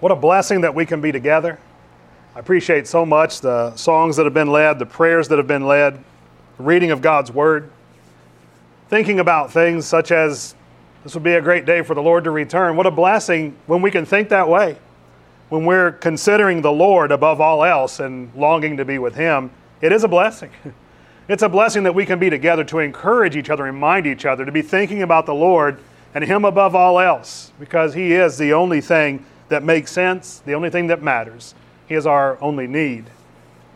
What a blessing that we can be together. I appreciate so much the songs that have been led, the prayers that have been led, the reading of God's Word, thinking about things such as this would be a great day for the Lord to return. What a blessing when we can think that way, when we're considering the Lord above all else and longing to be with Him. It is a blessing. It's a blessing that we can be together to encourage each other, remind each other, to be thinking about the Lord and Him above all else, because He is the only thing that makes sense, the only thing that matters. He is our only need.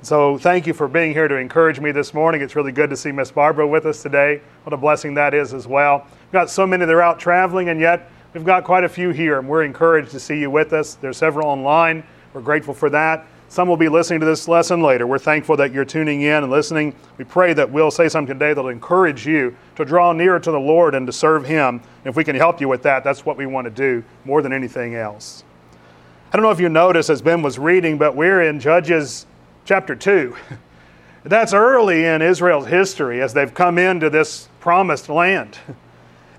So thank you for being here to encourage me this morning. It's really good to see Miss Barbara with us today. What a blessing that is as well. We've got so many that are out traveling, and yet we've got quite a few here, and we're encouraged to see you with us. There's several online. We're grateful for that. Some will be listening to this lesson later. We're thankful that you're tuning in and listening. We pray that we'll say something today that'll encourage you to draw nearer to the Lord and to serve Him. If we can help you with that, that's what we want to do more than anything else. I don't know if you noticed as Ben was reading, but we're in Judges chapter 2. That's early in Israel's history as they've come into this promised land.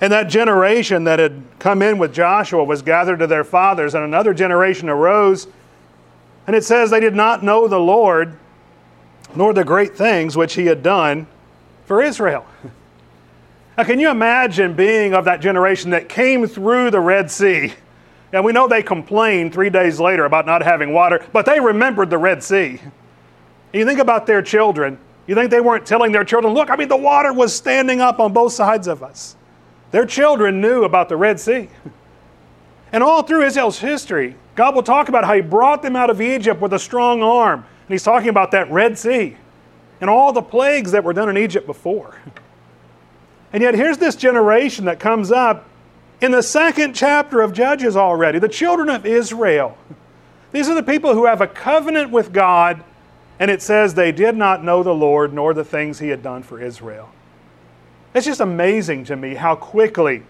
And that generation that had come in with Joshua was gathered to their fathers, and another generation arose and it says they did not know the Lord nor the great things which he had done for Israel. Now, can you imagine being of that generation that came through the Red Sea? And we know they complained three days later about not having water, but they remembered the Red Sea. And you think about their children. You think they weren't telling their children, look, I mean, the water was standing up on both sides of us. Their children knew about the Red Sea. And all through Israel's history, God will talk about how He brought them out of Egypt with a strong arm. And He's talking about that Red Sea and all the plagues that were done in Egypt before. And yet, here's this generation that comes up in the second chapter of Judges already the children of Israel. These are the people who have a covenant with God, and it says they did not know the Lord nor the things He had done for Israel. It's just amazing to me how quickly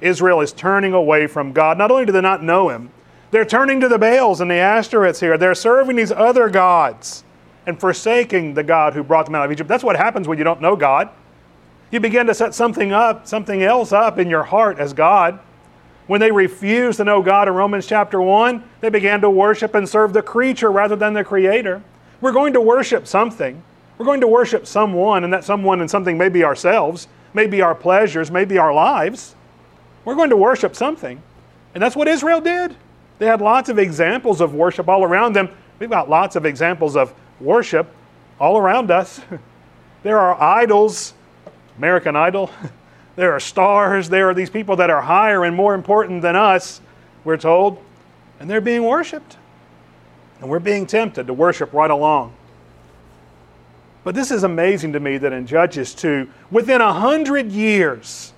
Israel is turning away from God. Not only do they not know Him, they're turning to the Baals and the Ashtoreths here. They're serving these other gods and forsaking the God who brought them out of Egypt. That's what happens when you don't know God. You begin to set something up, something else up in your heart as God. When they refused to know God in Romans chapter 1, they began to worship and serve the creature rather than the Creator. We're going to worship something. We're going to worship someone, and that someone and something may be ourselves, maybe our pleasures, maybe our lives. We're going to worship something. And that's what Israel did. They had lots of examples of worship all around them. We've got lots of examples of worship all around us. there are idols, American Idol. There are stars. There are these people that are higher and more important than us, we're told, and they're being worshiped. And we're being tempted to worship right along. But this is amazing to me that in Judges 2, within a hundred years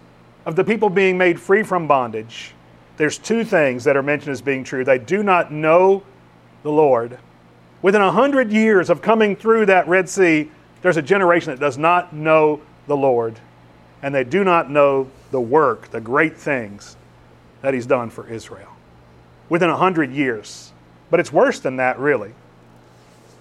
of the people being made free from bondage, there's two things that are mentioned as being true. They do not know the Lord. Within a hundred years of coming through that Red Sea, there's a generation that does not know the Lord, and they do not know the work, the great things that He's done for Israel. Within a hundred years. But it's worse than that, really.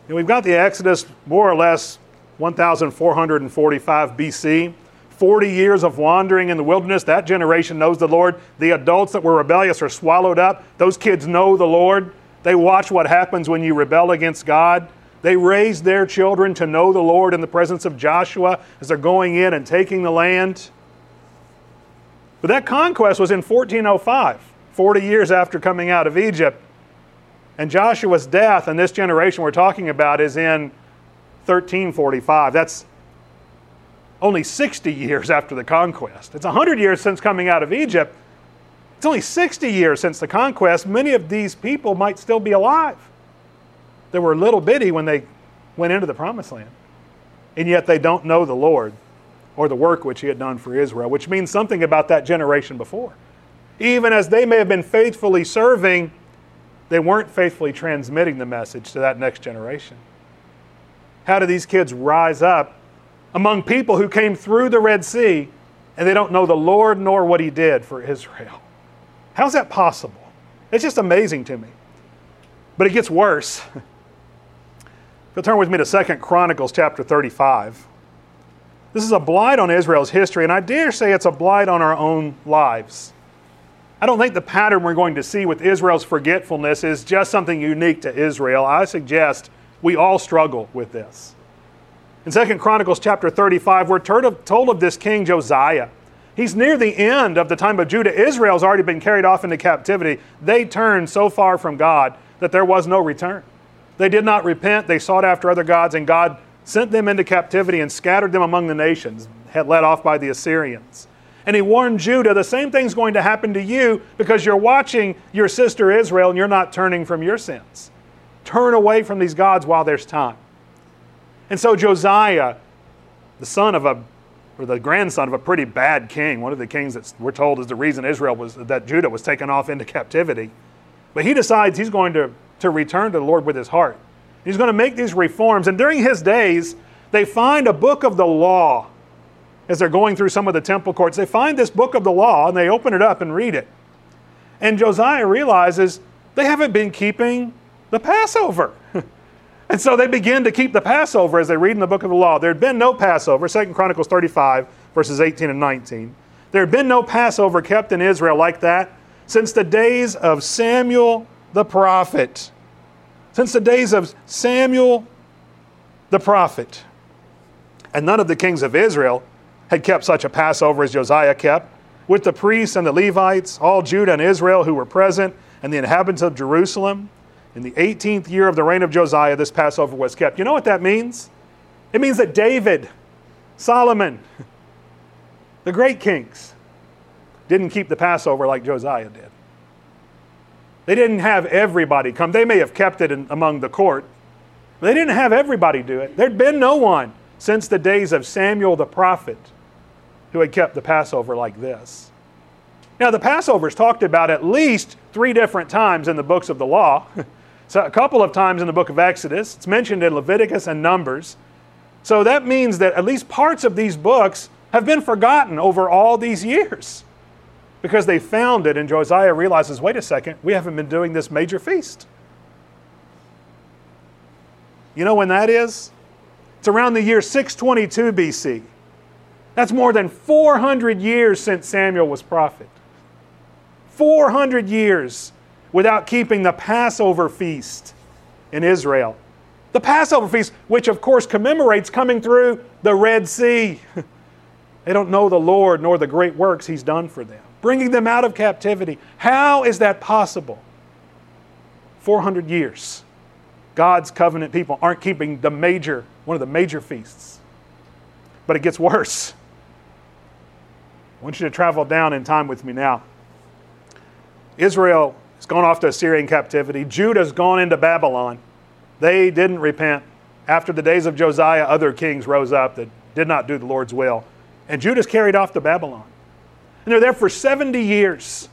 And we've got the Exodus more or less 1445 BC. 40 years of wandering in the wilderness, that generation knows the Lord. The adults that were rebellious are swallowed up. Those kids know the Lord. They watch what happens when you rebel against God. They raised their children to know the Lord in the presence of Joshua as they're going in and taking the land. But that conquest was in 1405, 40 years after coming out of Egypt. And Joshua's death and this generation we're talking about is in 1345. That's only 60 years after the conquest. It's 100 years since coming out of Egypt. It's only 60 years since the conquest. Many of these people might still be alive. They were little bitty when they went into the promised land. And yet they don't know the Lord or the work which He had done for Israel, which means something about that generation before. Even as they may have been faithfully serving, they weren't faithfully transmitting the message to that next generation. How do these kids rise up among people who came through the Red Sea and they don't know the Lord nor what He did for Israel. How's that possible? It's just amazing to me. But it gets worse. if you'll turn with me to Second Chronicles chapter 35. This is a blight on Israel's history, and I dare say it's a blight on our own lives. I don't think the pattern we're going to see with Israel's forgetfulness is just something unique to Israel. I suggest we all struggle with this. In 2 Chronicles chapter 35, we're told of this king Josiah. He's near the end of the time of Judah. Israel's already been carried off into captivity. They turned so far from God that there was no return. They did not repent, they sought after other gods, and God sent them into captivity and scattered them among the nations, led off by the Assyrians. And he warned Judah the same thing's going to happen to you because you're watching your sister Israel and you're not turning from your sins. Turn away from these gods while there's time. And so Josiah, the son of a or the grandson of a pretty bad king, one of the kings that we're told is the reason Israel was that Judah was taken off into captivity. But he decides he's going to, to return to the Lord with his heart. He's going to make these reforms. And during his days, they find a book of the law as they're going through some of the temple courts. They find this book of the law and they open it up and read it. And Josiah realizes they haven't been keeping the Passover. And so they begin to keep the Passover as they read in the book of the law. There had been no Passover, 2 Chronicles 35, verses 18 and 19. There had been no Passover kept in Israel like that since the days of Samuel the prophet. Since the days of Samuel the prophet. And none of the kings of Israel had kept such a Passover as Josiah kept, with the priests and the Levites, all Judah and Israel who were present, and the inhabitants of Jerusalem. In the 18th year of the reign of Josiah, this Passover was kept. You know what that means? It means that David, Solomon, the great kings, didn't keep the Passover like Josiah did. They didn't have everybody come. They may have kept it in, among the court. They didn't have everybody do it. There'd been no one since the days of Samuel the prophet who had kept the Passover like this. Now, the Passover is talked about at least three different times in the books of the law. So a couple of times in the book of Exodus, it's mentioned in Leviticus and Numbers. So that means that at least parts of these books have been forgotten over all these years because they found it, and Josiah realizes wait a second, we haven't been doing this major feast. You know when that is? It's around the year 622 BC. That's more than 400 years since Samuel was prophet. 400 years without keeping the Passover feast in Israel. The Passover feast, which of course commemorates coming through the Red Sea. they don't know the Lord nor the great works He's done for them, bringing them out of captivity. How is that possible? 400 years. God's covenant people aren't keeping the major, one of the major feasts. But it gets worse. I want you to travel down in time with me now. Israel has gone off to Assyrian captivity. Judah's gone into Babylon. They didn't repent. After the days of Josiah, other kings rose up that did not do the Lord's will. And Judah's carried off to Babylon. And they're there for 70 years,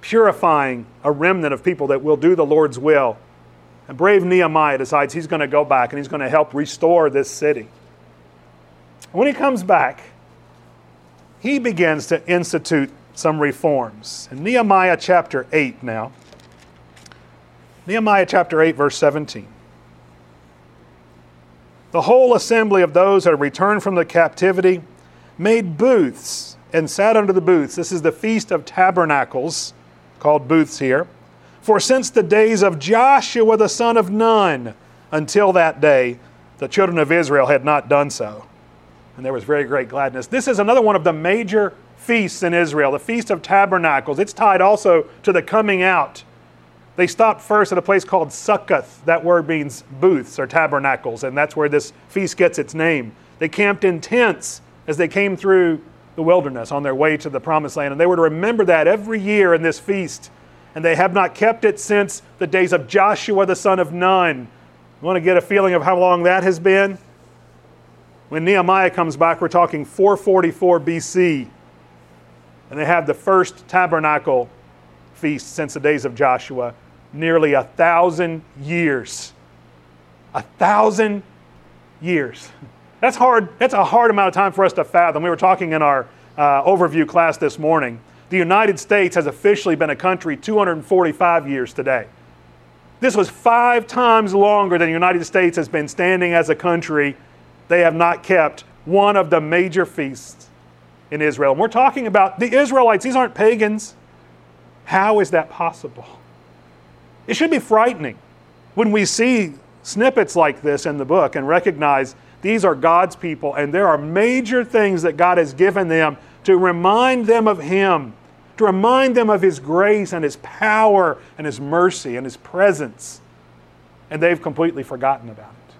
purifying a remnant of people that will do the Lord's will. And brave Nehemiah decides he's going to go back and he's going to help restore this city. When he comes back, he begins to institute some reforms. In Nehemiah chapter 8 now, Nehemiah chapter 8, verse 17. The whole assembly of those that had returned from the captivity made booths and sat under the booths. This is the Feast of Tabernacles, called booths here. For since the days of Joshua the son of Nun, until that day, the children of Israel had not done so. And there was very great gladness. This is another one of the major feasts in Israel, the Feast of Tabernacles. It's tied also to the coming out. They stopped first at a place called Succoth. That word means booths or tabernacles, and that's where this feast gets its name. They camped in tents as they came through the wilderness on their way to the promised land, and they were to remember that every year in this feast. And they have not kept it since the days of Joshua the son of Nun. You want to get a feeling of how long that has been? When Nehemiah comes back, we're talking 444 BC and they have the first tabernacle feast since the days of Joshua, nearly a thousand years. A thousand years. That's hard. That's a hard amount of time for us to fathom. We were talking in our uh, overview class this morning. The United States has officially been a country 245 years today. This was five times longer than the United States has been standing as a country. They have not kept one of the major feasts in Israel. And we're talking about the Israelites. These aren't pagans. How is that possible? It should be frightening when we see snippets like this in the book and recognize these are God's people and there are major things that God has given them to remind them of Him, to remind them of His grace and His power and His mercy and His presence. And they've completely forgotten about it.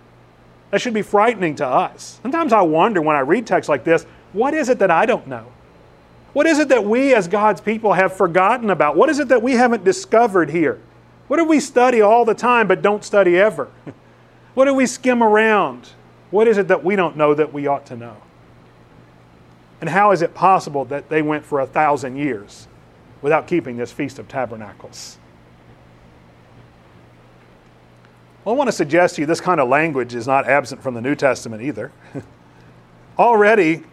That should be frightening to us. Sometimes I wonder when I read texts like this what is it that I don't know? What is it that we as God's people have forgotten about? What is it that we haven't discovered here? What do we study all the time but don't study ever? What do we skim around? What is it that we don't know that we ought to know? And how is it possible that they went for a thousand years without keeping this Feast of Tabernacles? Well, I want to suggest to you this kind of language is not absent from the New Testament either. Already,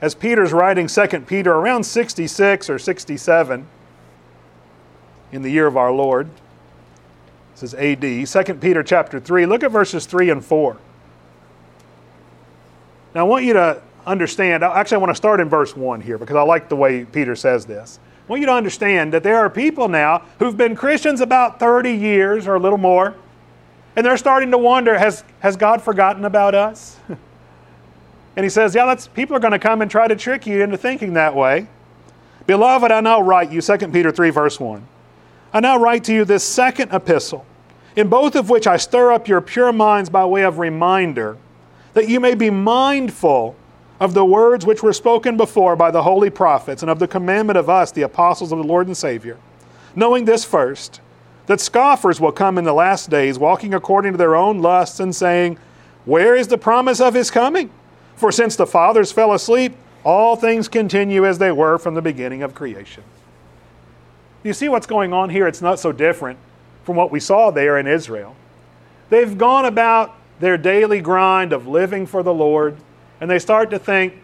as Peter's writing 2 Peter around 66 or 67 in the year of our Lord, this is AD, 2 Peter chapter 3, look at verses 3 and 4. Now, I want you to understand, actually, I want to start in verse 1 here because I like the way Peter says this. I want you to understand that there are people now who've been Christians about 30 years or a little more, and they're starting to wonder has, has God forgotten about us? and he says, Yeah, that's, people are going to come and try to trick you into thinking that way. Beloved, I now write you, 2 Peter 3, verse 1. I now write to you this second epistle, in both of which I stir up your pure minds by way of reminder, that you may be mindful of the words which were spoken before by the holy prophets, and of the commandment of us, the apostles of the Lord and Savior. Knowing this first, that scoffers will come in the last days, walking according to their own lusts, and saying, Where is the promise of his coming? For since the fathers fell asleep, all things continue as they were from the beginning of creation. You see what's going on here? It's not so different from what we saw there in Israel. They've gone about their daily grind of living for the Lord, and they start to think,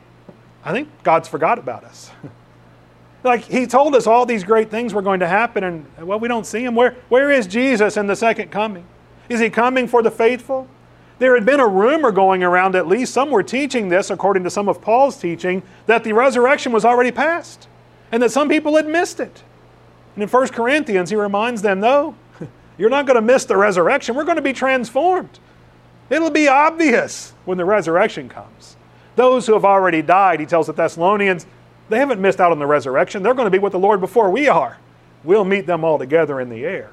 I think God's forgot about us. like He told us all these great things were going to happen, and well, we don't see Him. Where, where is Jesus in the second coming? Is He coming for the faithful? There had been a rumor going around, at least some were teaching this, according to some of Paul's teaching, that the resurrection was already past, and that some people had missed it. And in 1 Corinthians, he reminds them no, you're not going to miss the resurrection. We're going to be transformed. It'll be obvious when the resurrection comes. Those who have already died, he tells the Thessalonians, they haven't missed out on the resurrection. They're going to be with the Lord before we are. We'll meet them all together in the air.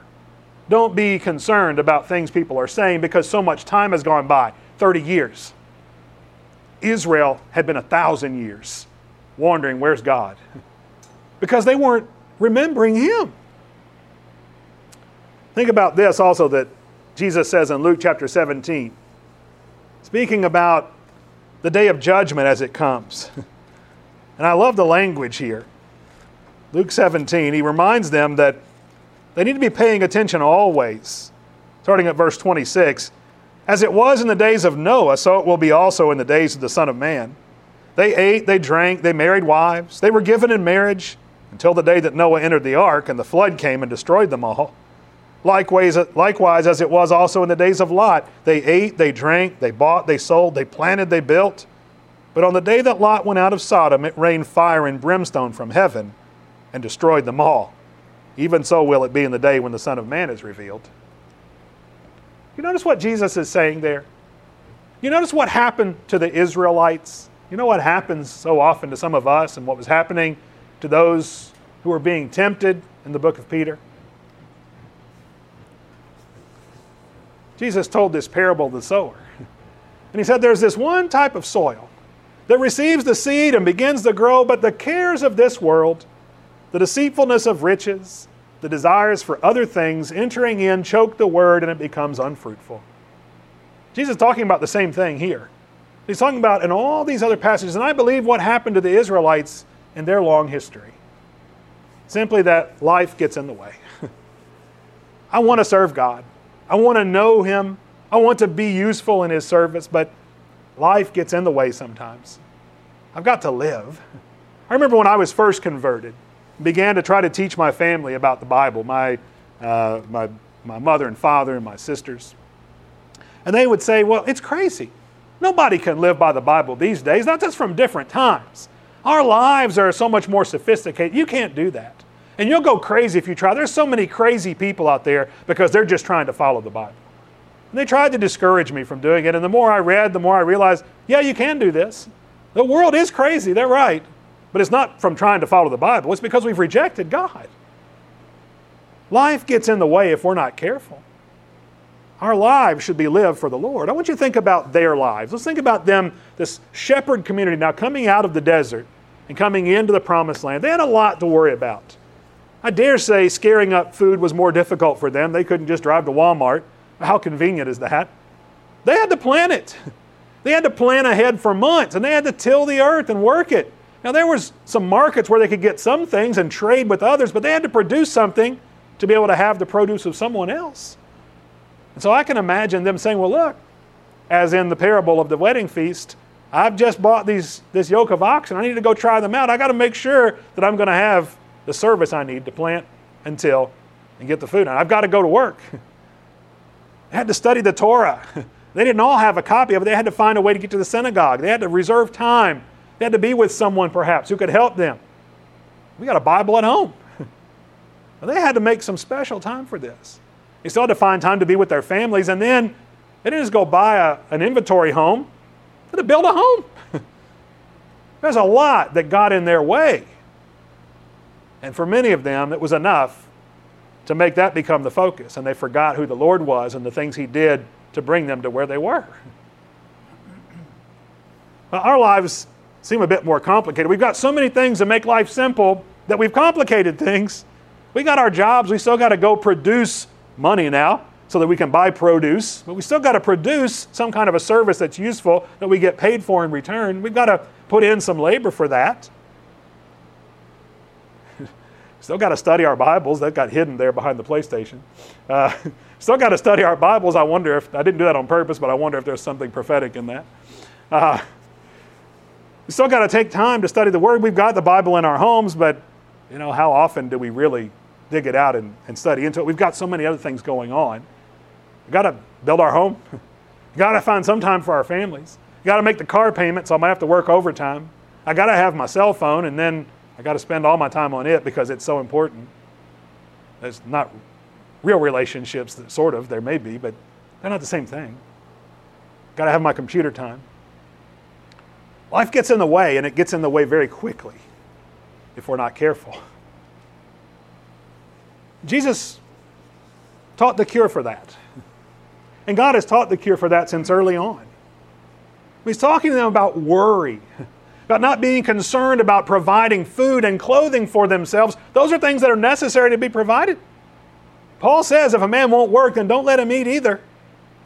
Don't be concerned about things people are saying because so much time has gone by 30 years. Israel had been a thousand years wondering, where's God? Because they weren't remembering Him. Think about this also that Jesus says in Luke chapter 17, speaking about the day of judgment as it comes. And I love the language here. Luke 17, he reminds them that they need to be paying attention always. Starting at verse 26, as it was in the days of Noah, so it will be also in the days of the Son of Man. They ate, they drank, they married wives, they were given in marriage until the day that Noah entered the ark and the flood came and destroyed them all. Likewise, likewise, as it was also in the days of Lot, they ate, they drank, they bought, they sold, they planted, they built. But on the day that Lot went out of Sodom, it rained fire and brimstone from heaven and destroyed them all. Even so will it be in the day when the Son of Man is revealed. You notice what Jesus is saying there? You notice what happened to the Israelites? You know what happens so often to some of us and what was happening to those who were being tempted in the book of Peter? Jesus told this parable of the sower. And he said, There's this one type of soil that receives the seed and begins to grow, but the cares of this world, the deceitfulness of riches, the desires for other things entering in choke the word and it becomes unfruitful. Jesus is talking about the same thing here. He's talking about in all these other passages, and I believe what happened to the Israelites in their long history. Simply that life gets in the way. I want to serve God. I want to know Him. I want to be useful in His service, but life gets in the way sometimes. I've got to live. I remember when I was first converted, began to try to teach my family about the Bible, my, uh, my, my mother and father and my sisters. And they would say, Well, it's crazy. Nobody can live by the Bible these days. That's just from different times. Our lives are so much more sophisticated. You can't do that. And you'll go crazy if you try. There's so many crazy people out there because they're just trying to follow the Bible. And they tried to discourage me from doing it. And the more I read, the more I realized, yeah, you can do this. The world is crazy, they're right. But it's not from trying to follow the Bible, it's because we've rejected God. Life gets in the way if we're not careful. Our lives should be lived for the Lord. I want you to think about their lives. Let's think about them, this shepherd community now coming out of the desert and coming into the promised land. They had a lot to worry about. I dare say scaring up food was more difficult for them. They couldn't just drive to Walmart. How convenient is that? They had to plan it. They had to plan ahead for months and they had to till the earth and work it. Now there was some markets where they could get some things and trade with others, but they had to produce something to be able to have the produce of someone else. And so I can imagine them saying, Well, look, as in the parable of the wedding feast, I've just bought these, this yoke of oxen. I need to go try them out. I got to make sure that I'm going to have the service I need to plant and till and get the food. I've got to go to work. they had to study the Torah. They didn't all have a copy of it. They had to find a way to get to the synagogue. They had to reserve time. They had to be with someone, perhaps, who could help them. We got a Bible at home. they had to make some special time for this. They still had to find time to be with their families. And then they didn't just go buy a, an inventory home, they had to build a home. There's a lot that got in their way. And for many of them, it was enough to make that become the focus. And they forgot who the Lord was and the things He did to bring them to where they were. Well, our lives seem a bit more complicated. We've got so many things to make life simple that we've complicated things. We got our jobs, we still got to go produce money now so that we can buy produce, but we still got to produce some kind of a service that's useful that we get paid for in return. We've got to put in some labor for that. Still got to study our Bibles. That got hidden there behind the PlayStation. Uh, still got to study our Bibles. I wonder if, I didn't do that on purpose, but I wonder if there's something prophetic in that. Uh, still got to take time to study the Word. We've got the Bible in our homes, but you know, how often do we really dig it out and, and study into it? We've got so many other things going on. We've got to build our home. We've got to find some time for our families. We've got to make the car payment, so I might have to work overtime. I got to have my cell phone, and then I got to spend all my time on it because it's so important. It's not real relationships, that sort of, there may be, but they're not the same thing. Got to have my computer time. Life gets in the way, and it gets in the way very quickly if we're not careful. Jesus taught the cure for that. And God has taught the cure for that since early on. He's talking to them about worry, about not being concerned about providing food and clothing for themselves. Those are things that are necessary to be provided. Paul says if a man won't work, then don't let him eat either.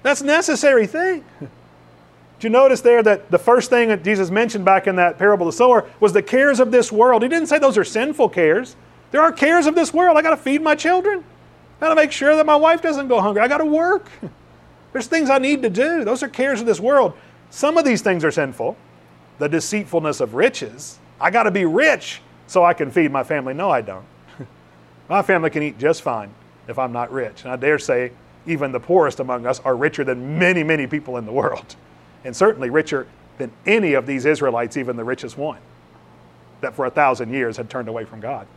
That's a necessary thing. Did you notice there that the first thing that Jesus mentioned back in that parable of the sower was the cares of this world? He didn't say those are sinful cares. There are cares of this world. I got to feed my children. I got to make sure that my wife doesn't go hungry. I got to work. There's things I need to do. Those are cares of this world. Some of these things are sinful. The deceitfulness of riches. I got to be rich so I can feed my family. No, I don't. my family can eat just fine if I'm not rich. And I dare say, even the poorest among us are richer than many, many people in the world. And certainly richer than any of these Israelites, even the richest one, that for a thousand years had turned away from God.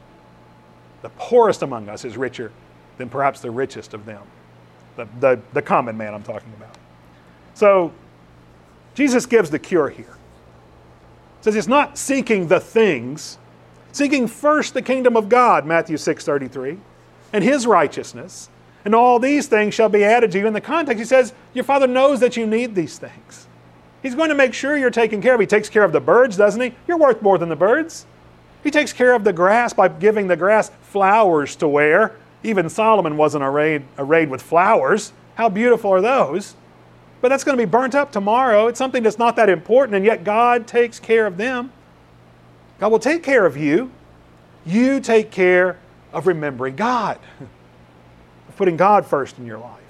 The poorest among us is richer than perhaps the richest of them, the, the, the common man I'm talking about. So Jesus gives the cure here. Says it's not seeking the things, seeking first the kingdom of God, Matthew 6 33 and his righteousness. And all these things shall be added to you. In the context, he says, Your father knows that you need these things. He's going to make sure you're taken care of. He takes care of the birds, doesn't he? You're worth more than the birds. He takes care of the grass by giving the grass flowers to wear. Even Solomon wasn't arrayed, arrayed with flowers. How beautiful are those? But that's going to be burnt up tomorrow. It's something that's not that important, and yet God takes care of them. God will take care of you. You take care of remembering God, of putting God first in your life.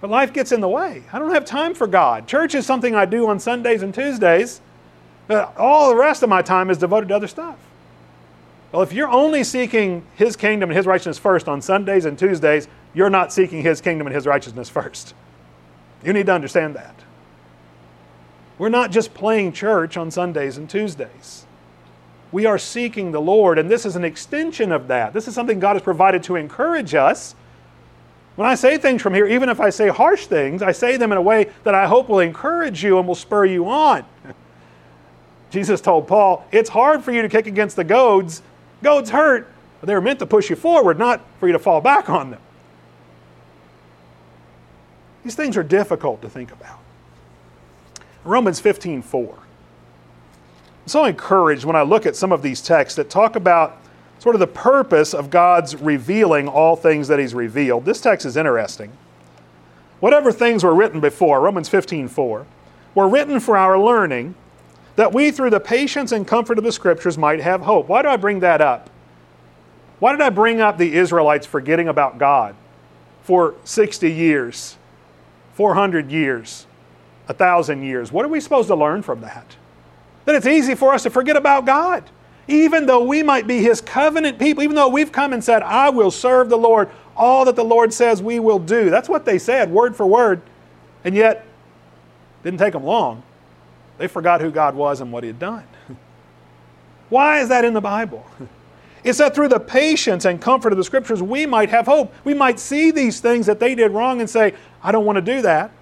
But life gets in the way. I don't have time for God. Church is something I do on Sundays and Tuesdays. But all the rest of my time is devoted to other stuff. Well, if you're only seeking His kingdom and His righteousness first on Sundays and Tuesdays, you're not seeking His kingdom and His righteousness first. You need to understand that. We're not just playing church on Sundays and Tuesdays. we are seeking the Lord, and this is an extension of that. This is something God has provided to encourage us. When I say things from here, even if I say harsh things, I say them in a way that I hope will encourage you and will spur you on. Jesus told Paul, It's hard for you to kick against the goads. Goads hurt, but they were meant to push you forward, not for you to fall back on them. These things are difficult to think about. Romans 15 4. I'm so encouraged when I look at some of these texts that talk about sort of the purpose of God's revealing all things that He's revealed. This text is interesting. Whatever things were written before, Romans 15 4, were written for our learning, that we through the patience and comfort of the Scriptures might have hope. Why do I bring that up? Why did I bring up the Israelites forgetting about God for 60 years, 400 years, 1,000 years? What are we supposed to learn from that? that it's easy for us to forget about God. Even though we might be His covenant people, even though we've come and said, I will serve the Lord, all that the Lord says we will do. That's what they said, word for word. And yet, didn't take them long. They forgot who God was and what He had done. Why is that in the Bible? It's that through the patience and comfort of the Scriptures, we might have hope. We might see these things that they did wrong and say, I don't want to do that.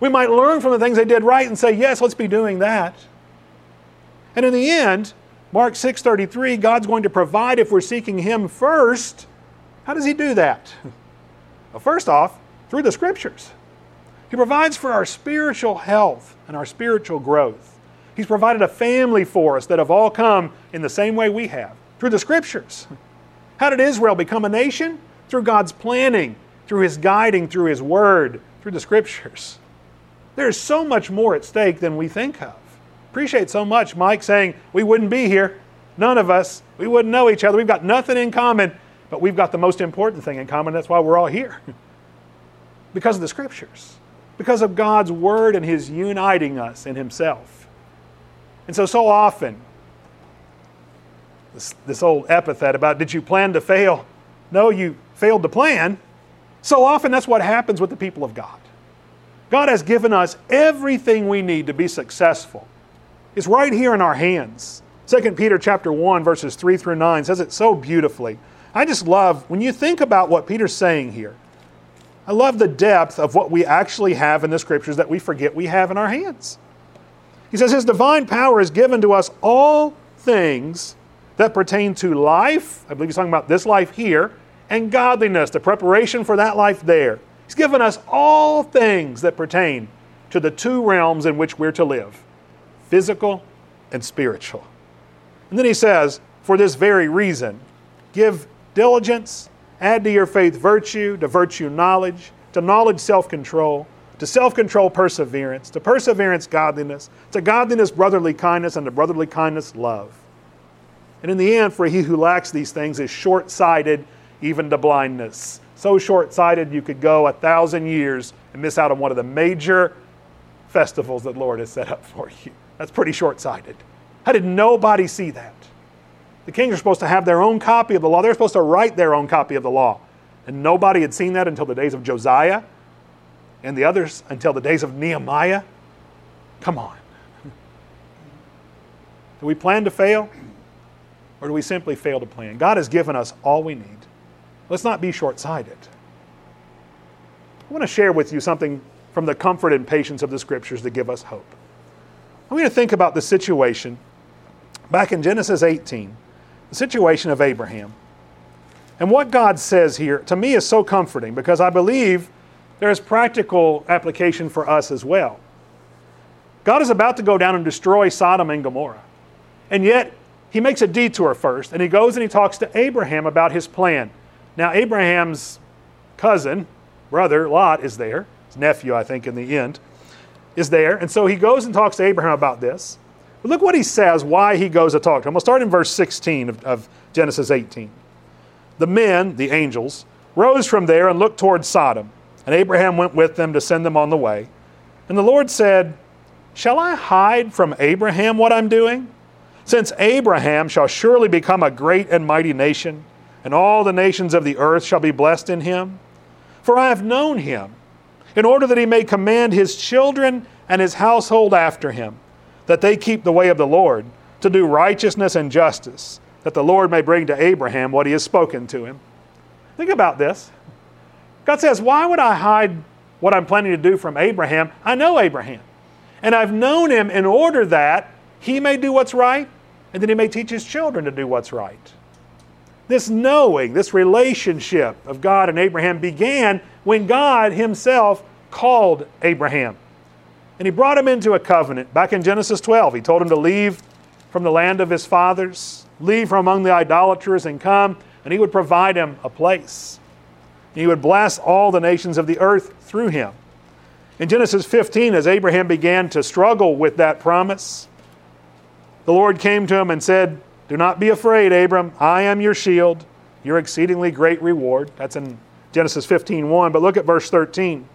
We might learn from the things they did right and say, Yes, let's be doing that. And in the end, Mark 6:33, God's going to provide if we're seeking him first. How does he do that? Well, first off, through the scriptures. He provides for our spiritual health and our spiritual growth. He's provided a family for us that have all come in the same way we have, through the scriptures. How did Israel become a nation? Through God's planning, through his guiding, through his word, through the scriptures. There's so much more at stake than we think of. Appreciate so much Mike saying we wouldn't be here. None of us. We wouldn't know each other. We've got nothing in common, but we've got the most important thing in common. That's why we're all here. because of the scriptures, because of God's word and His uniting us in Himself. And so, so often, this, this old epithet about did you plan to fail? No, you failed to plan. So often, that's what happens with the people of God. God has given us everything we need to be successful It's right here in our hands. 2 Peter chapter 1 verses 3 through 9 says it so beautifully. I just love when you think about what Peter's saying here. I love the depth of what we actually have in the scriptures that we forget we have in our hands. He says his divine power is given to us all things that pertain to life, I believe he's talking about this life here, and godliness, the preparation for that life there. He's given us all things that pertain to the two realms in which we're to live physical and spiritual. And then he says, For this very reason, give diligence, add to your faith virtue, to virtue knowledge, to knowledge self control, to self control perseverance, to perseverance godliness, to godliness brotherly kindness, and to brotherly kindness love. And in the end, for he who lacks these things is short sighted, even to blindness. So short sighted you could go a thousand years and miss out on one of the major festivals that Lord has set up for you. That's pretty short sighted. How did nobody see that? The kings are supposed to have their own copy of the law. They're supposed to write their own copy of the law. And nobody had seen that until the days of Josiah and the others until the days of Nehemiah. Come on. Do we plan to fail? Or do we simply fail to plan? God has given us all we need. Let's not be short sighted. I want to share with you something from the comfort and patience of the scriptures to give us hope. I want you to think about the situation back in Genesis 18, the situation of Abraham. And what God says here to me is so comforting because I believe there is practical application for us as well. God is about to go down and destroy Sodom and Gomorrah. And yet, he makes a detour first and he goes and he talks to Abraham about his plan. Now, Abraham's cousin, brother, Lot, is there, his nephew, I think, in the end is there. And so he goes and talks to Abraham about this. But look what he says, why he goes to talk to him. We'll start in verse 16 of, of Genesis 18. The men, the angels, rose from there and looked toward Sodom. And Abraham went with them to send them on the way. And the Lord said, Shall I hide from Abraham what I'm doing? Since Abraham shall surely become a great and mighty nation, and all the nations of the earth shall be blessed in him. For I have known him in order that he may command his children and his household after him, that they keep the way of the Lord, to do righteousness and justice, that the Lord may bring to Abraham what he has spoken to him. Think about this. God says, Why would I hide what I'm planning to do from Abraham? I know Abraham. And I've known him in order that he may do what's right, and then he may teach his children to do what's right. This knowing, this relationship of God and Abraham began when God himself called Abraham. And he brought him into a covenant. Back in Genesis 12, he told him to leave from the land of his fathers, leave from among the idolaters, and come, and he would provide him a place. He would bless all the nations of the earth through him. In Genesis 15, as Abraham began to struggle with that promise, the Lord came to him and said, Do not be afraid, Abram. I am your shield, your exceedingly great reward. That's in Genesis 15 1. But look at verse 13.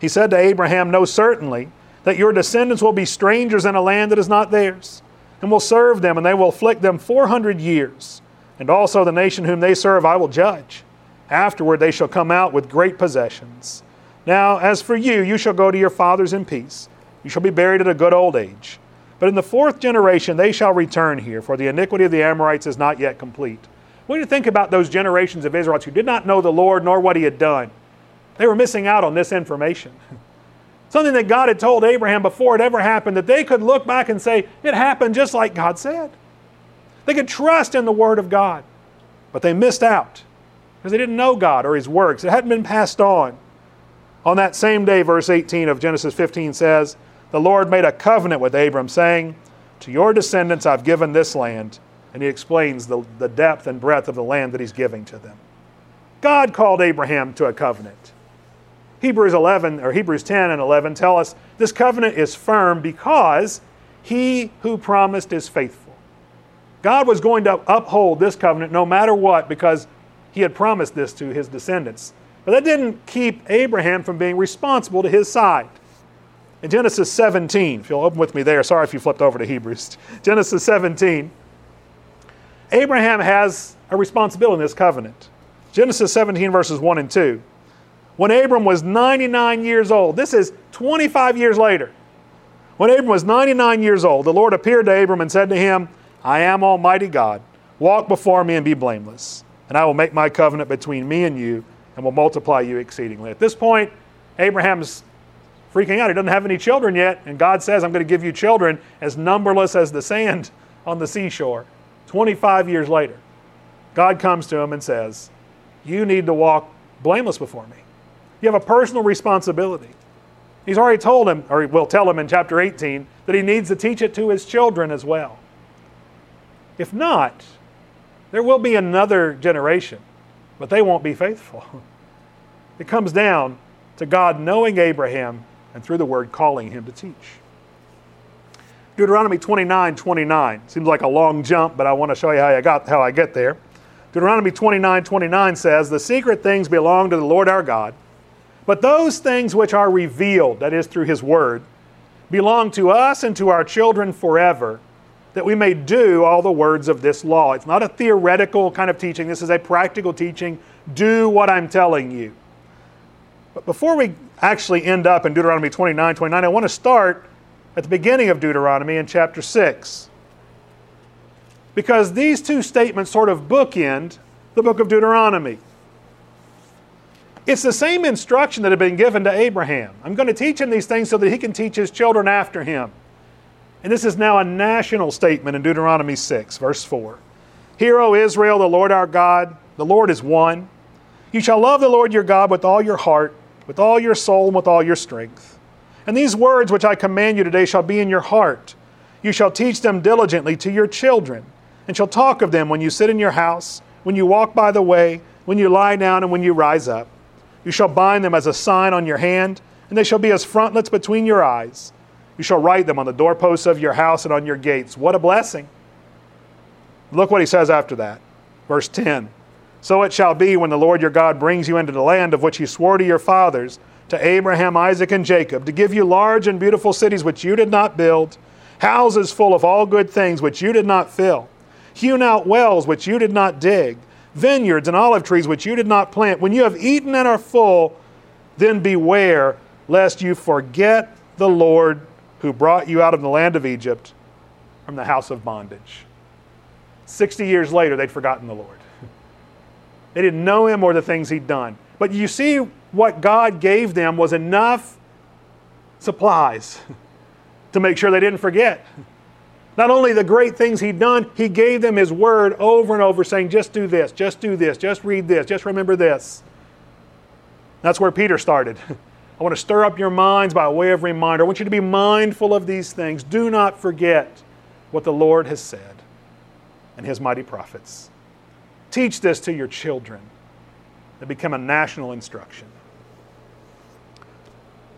He said to Abraham, Know certainly that your descendants will be strangers in a land that is not theirs, and will serve them, and they will afflict them 400 years. And also the nation whom they serve I will judge. Afterward they shall come out with great possessions. Now, as for you, you shall go to your fathers in peace. You shall be buried at a good old age. But in the fourth generation they shall return here, for the iniquity of the Amorites is not yet complete. When you think about those generations of Israelites who did not know the Lord nor what he had done? They were missing out on this information. Something that God had told Abraham before it ever happened, that they could look back and say, it happened just like God said. They could trust in the Word of God. But they missed out because they didn't know God or His works. It hadn't been passed on. On that same day, verse 18 of Genesis 15 says, The Lord made a covenant with Abram, saying, To your descendants I've given this land. And he explains the, the depth and breadth of the land that he's giving to them. God called Abraham to a covenant. Hebrews 11 or Hebrews 10 and 11 tell us this covenant is firm because he who promised is faithful. God was going to uphold this covenant no matter what because he had promised this to his descendants. But that didn't keep Abraham from being responsible to his side. In Genesis 17, if you'll open with me there, sorry if you flipped over to Hebrews. Genesis 17, Abraham has a responsibility in this covenant. Genesis 17, verses 1 and 2 when Abram was 99 years old. This is 25 years later. When Abram was 99 years old, the Lord appeared to Abram and said to him, I am Almighty God. Walk before me and be blameless, and I will make my covenant between me and you and will multiply you exceedingly. At this point, Abraham's freaking out. He doesn't have any children yet, and God says, I'm going to give you children as numberless as the sand on the seashore. 25 years later, God comes to him and says, You need to walk blameless before me. You have a personal responsibility. He's already told him, or he will tell him in chapter 18, that he needs to teach it to his children as well. If not, there will be another generation, but they won't be faithful. It comes down to God knowing Abraham and through the word calling him to teach. Deuteronomy 29 29. Seems like a long jump, but I want to show you how I, got, how I get there. Deuteronomy 29 29 says, The secret things belong to the Lord our God but those things which are revealed, that is through His Word, belong to us and to our children forever, that we may do all the words of this law. It's not a theoretical kind of teaching, this is a practical teaching. Do what I'm telling you. But before we actually end up in Deuteronomy 29 29, I want to start at the beginning of Deuteronomy in chapter 6. Because these two statements sort of bookend the book of Deuteronomy. It's the same instruction that had been given to Abraham. I'm going to teach him these things so that he can teach his children after him. And this is now a national statement in Deuteronomy 6, verse 4. Hear, O Israel, the Lord our God, the Lord is one. You shall love the Lord your God with all your heart, with all your soul, and with all your strength. And these words which I command you today shall be in your heart. You shall teach them diligently to your children, and shall talk of them when you sit in your house, when you walk by the way, when you lie down, and when you rise up you shall bind them as a sign on your hand, and they shall be as frontlets between your eyes. You shall write them on the doorposts of your house and on your gates. What a blessing! Look what he says after that. Verse 10 So it shall be when the Lord your God brings you into the land of which he swore to your fathers, to Abraham, Isaac, and Jacob, to give you large and beautiful cities which you did not build, houses full of all good things which you did not fill, hewn out wells which you did not dig vineyards and olive trees which you did not plant. When you have eaten and are full, then beware lest you forget the Lord who brought you out of the land of Egypt, from the house of bondage. 60 years later, they'd forgotten the Lord. They didn't know him or the things he'd done. But you see, what God gave them was enough supplies to make sure they didn't forget. Not only the great things he'd done, he gave them his word over and over, saying, just do this, just do this, just read this, just remember this. That's where Peter started. I want to stir up your minds by way of reminder. I want you to be mindful of these things. Do not forget what the Lord has said and his mighty prophets. Teach this to your children that become a national instruction.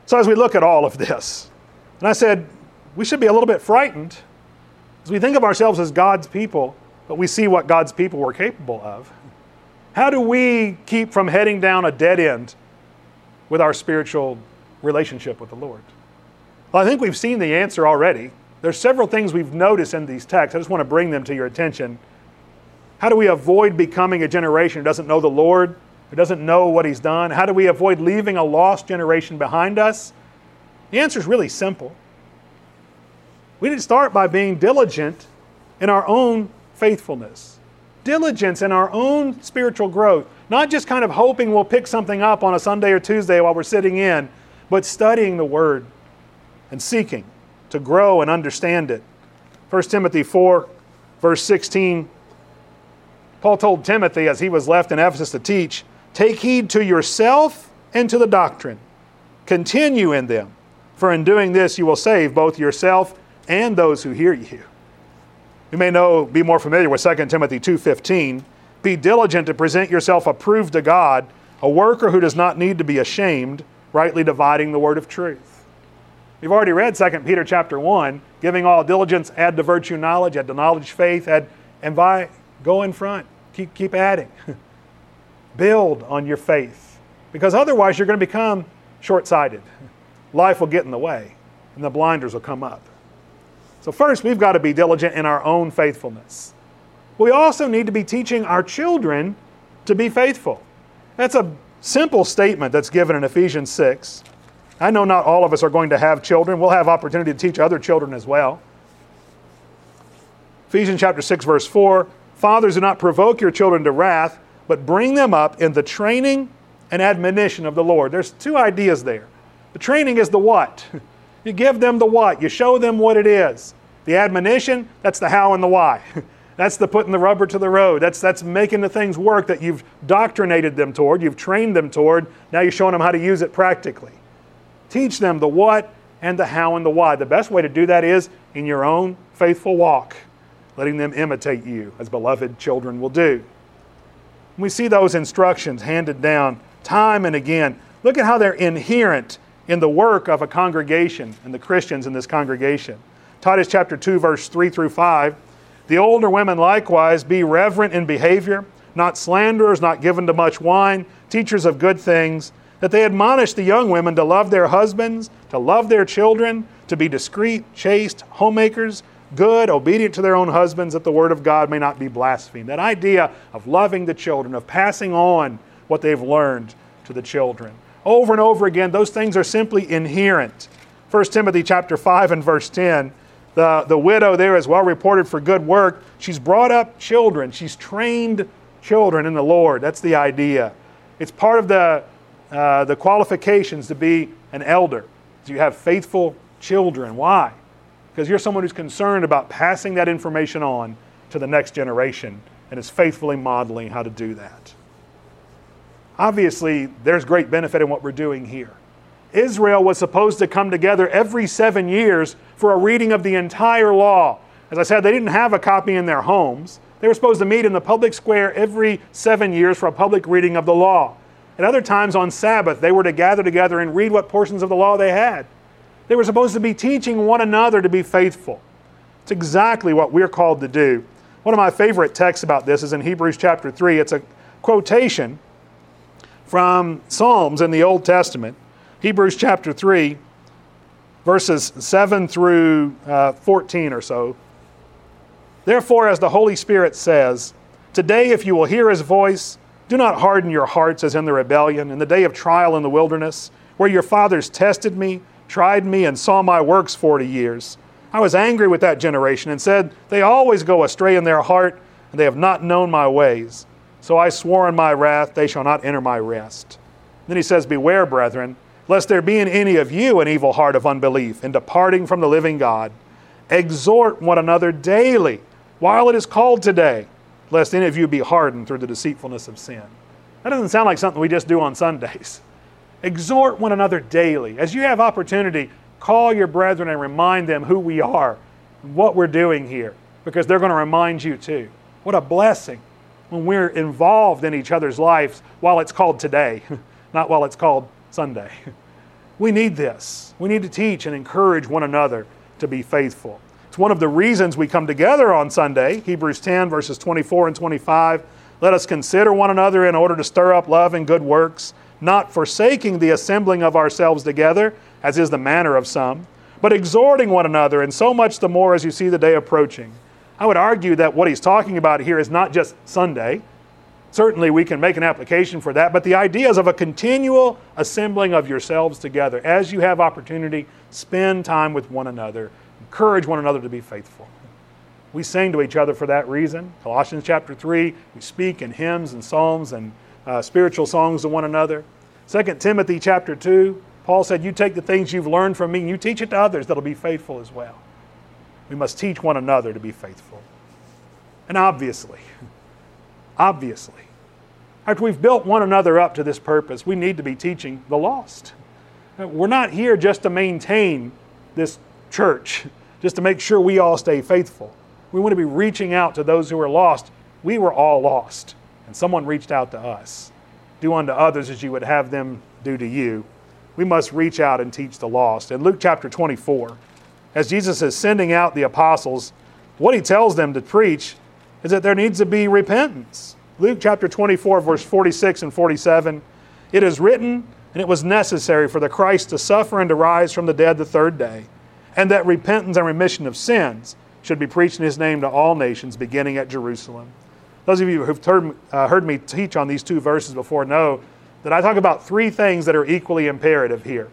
So, as we look at all of this, and I said, we should be a little bit frightened as we think of ourselves as God's people, but we see what God's people were capable of. How do we keep from heading down a dead end with our spiritual relationship with the Lord? Well, I think we've seen the answer already. There's several things we've noticed in these texts. I just want to bring them to your attention. How do we avoid becoming a generation who doesn't know the Lord, who doesn't know what He's done? How do we avoid leaving a lost generation behind us? The answer is really simple. We need to start by being diligent in our own faithfulness, diligence in our own spiritual growth, not just kind of hoping we'll pick something up on a Sunday or Tuesday while we're sitting in, but studying the Word and seeking to grow and understand it. 1 Timothy 4, verse 16, Paul told Timothy as he was left in Ephesus to teach, Take heed to yourself and to the doctrine. Continue in them, for in doing this you will save both yourself and those who hear you. You may know, be more familiar with 2 Timothy 2.15. Be diligent to present yourself approved to God, a worker who does not need to be ashamed, rightly dividing the word of truth. We've already read 2 Peter chapter 1, giving all diligence, add to virtue knowledge, add to knowledge faith, add, and by go in front. Keep, keep adding. Build on your faith. Because otherwise you're going to become short-sighted. Life will get in the way, and the blinders will come up. So, first, we've got to be diligent in our own faithfulness. We also need to be teaching our children to be faithful. That's a simple statement that's given in Ephesians 6. I know not all of us are going to have children. We'll have opportunity to teach other children as well. Ephesians chapter 6 verse 4, fathers do not provoke your children to wrath, but bring them up in the training and admonition of the Lord. There's two ideas there. The training is the what? You give them the what, you show them what it is. The admonition, that's the how and the why. That's the putting the rubber to the road. That's, that's making the things work that you've doctrinated them toward, you've trained them toward. Now you're showing them how to use it practically. Teach them the what and the how and the why. The best way to do that is in your own faithful walk, letting them imitate you, as beloved children will do. We see those instructions handed down time and again. Look at how they're inherent in the work of a congregation and the Christians in this congregation. Titus chapter 2, verse 3 through 5. The older women likewise be reverent in behavior, not slanderers, not given to much wine, teachers of good things, that they admonish the young women to love their husbands, to love their children, to be discreet, chaste, homemakers, good, obedient to their own husbands, that the word of God may not be blasphemed. That idea of loving the children, of passing on what they've learned to the children. Over and over again, those things are simply inherent. 1 Timothy chapter 5 and verse 10. The, the widow there is well reported for good work. She's brought up children. She's trained children in the Lord. That's the idea. It's part of the, uh, the qualifications to be an elder. You have faithful children. Why? Because you're someone who's concerned about passing that information on to the next generation and is faithfully modeling how to do that. Obviously, there's great benefit in what we're doing here. Israel was supposed to come together every seven years for a reading of the entire law. As I said, they didn't have a copy in their homes. They were supposed to meet in the public square every seven years for a public reading of the law. At other times on Sabbath, they were to gather together and read what portions of the law they had. They were supposed to be teaching one another to be faithful. It's exactly what we're called to do. One of my favorite texts about this is in Hebrews chapter 3. It's a quotation from Psalms in the Old Testament, Hebrews chapter 3, verses 7 through uh, 14 or so. Therefore, as the Holy Spirit says, Today, if you will hear his voice, do not harden your hearts as in the rebellion, in the day of trial in the wilderness, where your fathers tested me, tried me, and saw my works forty years. I was angry with that generation and said, They always go astray in their heart, and they have not known my ways. So I swore in my wrath, They shall not enter my rest. Then he says, Beware, brethren, lest there be in any of you an evil heart of unbelief in departing from the living God. Exhort one another daily while it is called today, lest any of you be hardened through the deceitfulness of sin. That doesn't sound like something we just do on Sundays. Exhort one another daily. As you have opportunity, call your brethren and remind them who we are, what we're doing here, because they're going to remind you too. What a blessing when we're involved in each other's lives while it's called today, not while it's called Sunday. We need this. We need to teach and encourage one another to be faithful. It's one of the reasons we come together on Sunday, Hebrews 10, verses 24 and 25. Let us consider one another in order to stir up love and good works, not forsaking the assembling of ourselves together, as is the manner of some, but exhorting one another, and so much the more as you see the day approaching. I would argue that what he's talking about here is not just Sunday. Certainly, we can make an application for that, but the idea is of a continual assembling of yourselves together. As you have opportunity, spend time with one another, encourage one another to be faithful. We sing to each other for that reason. Colossians chapter 3, we speak in hymns and psalms and uh, spiritual songs to one another. 2 Timothy chapter 2, Paul said, You take the things you've learned from me and you teach it to others that'll be faithful as well. We must teach one another to be faithful. And obviously, obviously, after we've built one another up to this purpose, we need to be teaching the lost. We're not here just to maintain this church, just to make sure we all stay faithful. We want to be reaching out to those who are lost. We were all lost, and someone reached out to us. Do unto others as you would have them do to you. We must reach out and teach the lost. In Luke chapter 24, as Jesus is sending out the apostles, what he tells them to preach is that there needs to be repentance. Luke chapter 24, verse 46 and 47 It is written, and it was necessary for the Christ to suffer and to rise from the dead the third day, and that repentance and remission of sins should be preached in his name to all nations, beginning at Jerusalem. Those of you who've heard, uh, heard me teach on these two verses before know that I talk about three things that are equally imperative here.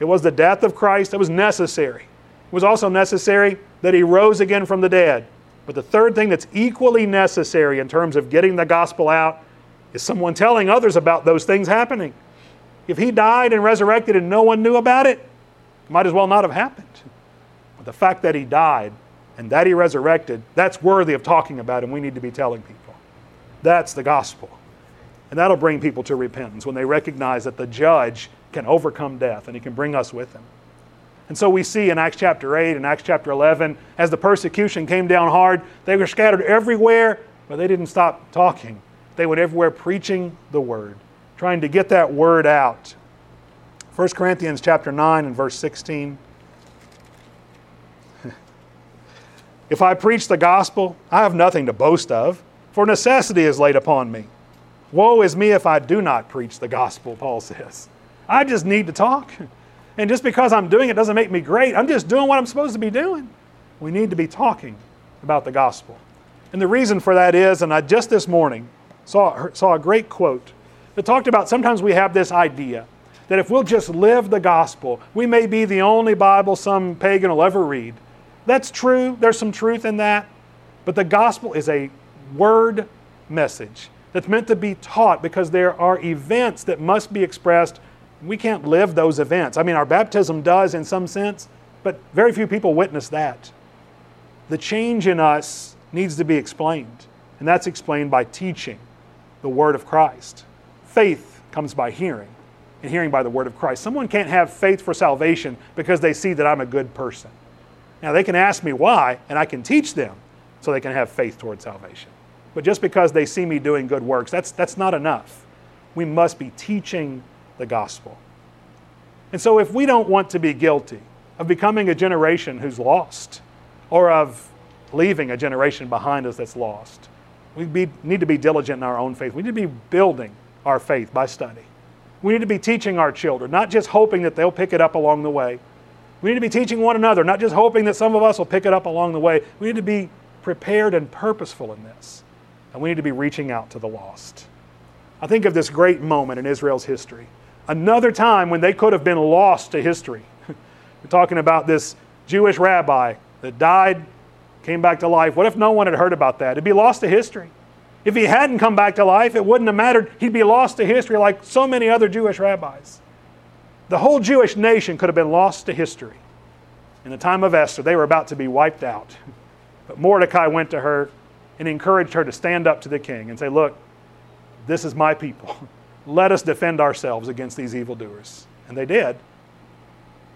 It was the death of Christ that was necessary. It was also necessary that he rose again from the dead. But the third thing that's equally necessary in terms of getting the gospel out is someone telling others about those things happening. If he died and resurrected and no one knew about it, it might as well not have happened. But the fact that he died and that he resurrected, that's worthy of talking about, and we need to be telling people. That's the gospel. And that'll bring people to repentance when they recognize that the judge can overcome death and he can bring us with him. And so we see in Acts chapter 8 and Acts chapter 11, as the persecution came down hard, they were scattered everywhere, but they didn't stop talking. They went everywhere preaching the word, trying to get that word out. 1 Corinthians chapter 9 and verse 16. If I preach the gospel, I have nothing to boast of, for necessity is laid upon me. Woe is me if I do not preach the gospel, Paul says. I just need to talk. And just because I'm doing it doesn't make me great. I'm just doing what I'm supposed to be doing. We need to be talking about the gospel. And the reason for that is, and I just this morning saw, saw a great quote that talked about sometimes we have this idea that if we'll just live the gospel, we may be the only Bible some pagan will ever read. That's true, there's some truth in that. But the gospel is a word message that's meant to be taught because there are events that must be expressed. We can't live those events. I mean, our baptism does in some sense, but very few people witness that. The change in us needs to be explained, and that's explained by teaching the Word of Christ. Faith comes by hearing, and hearing by the Word of Christ. Someone can't have faith for salvation because they see that I'm a good person. Now, they can ask me why, and I can teach them so they can have faith toward salvation. But just because they see me doing good works, that's, that's not enough. We must be teaching the gospel. And so, if we don't want to be guilty of becoming a generation who's lost or of leaving a generation behind us that's lost, we be, need to be diligent in our own faith. We need to be building our faith by study. We need to be teaching our children, not just hoping that they'll pick it up along the way. We need to be teaching one another, not just hoping that some of us will pick it up along the way. We need to be prepared and purposeful in this. And we need to be reaching out to the lost. I think of this great moment in Israel's history. Another time when they could have been lost to history. We're talking about this Jewish rabbi that died, came back to life. What if no one had heard about that? It'd be lost to history. If he hadn't come back to life, it wouldn't have mattered. He'd be lost to history like so many other Jewish rabbis. The whole Jewish nation could have been lost to history. In the time of Esther, they were about to be wiped out. But Mordecai went to her and encouraged her to stand up to the king and say, Look, this is my people. Let us defend ourselves against these evildoers. And they did.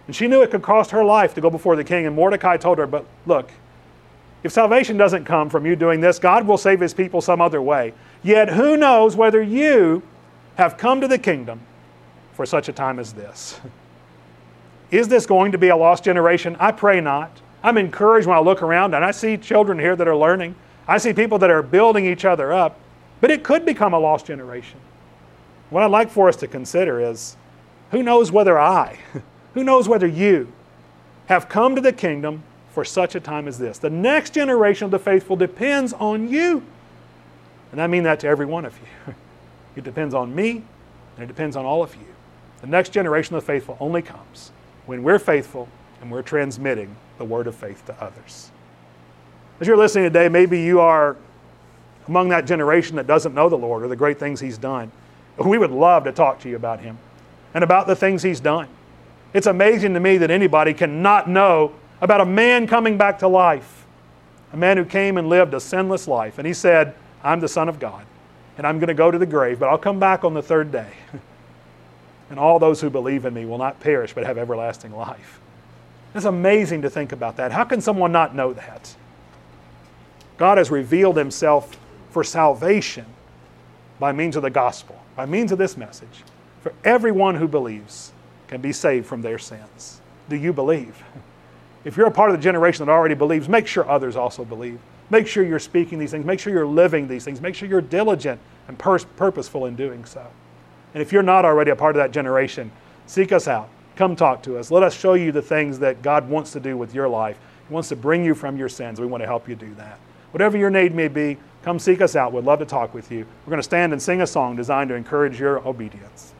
And she knew it could cost her life to go before the king. And Mordecai told her, But look, if salvation doesn't come from you doing this, God will save his people some other way. Yet who knows whether you have come to the kingdom for such a time as this? Is this going to be a lost generation? I pray not. I'm encouraged when I look around and I see children here that are learning. I see people that are building each other up. But it could become a lost generation. What I'd like for us to consider is who knows whether I, who knows whether you have come to the kingdom for such a time as this. The next generation of the faithful depends on you. And I mean that to every one of you. It depends on me, and it depends on all of you. The next generation of the faithful only comes when we're faithful and we're transmitting the word of faith to others. As you're listening today, maybe you are among that generation that doesn't know the Lord or the great things He's done. We would love to talk to you about Him and about the things He's done. It's amazing to me that anybody cannot know about a man coming back to life, a man who came and lived a sinless life. And he said, I'm the Son of God, and I'm going to go to the grave, but I'll come back on the third day. and all those who believe in me will not perish, but have everlasting life. It's amazing to think about that. How can someone not know that? God has revealed himself for salvation by means of the gospel, by means of this message. For everyone who believes can be saved from their sins. Do you believe? If you're a part of the generation that already believes, make sure others also believe. Make sure you're speaking these things. Make sure you're living these things. Make sure you're diligent and pur- purposeful in doing so. And if you're not already a part of that generation, seek us out. Come talk to us. Let us show you the things that God wants to do with your life. He wants to bring you from your sins. We want to help you do that. Whatever your need may be, come seek us out. We'd love to talk with you. We're going to stand and sing a song designed to encourage your obedience.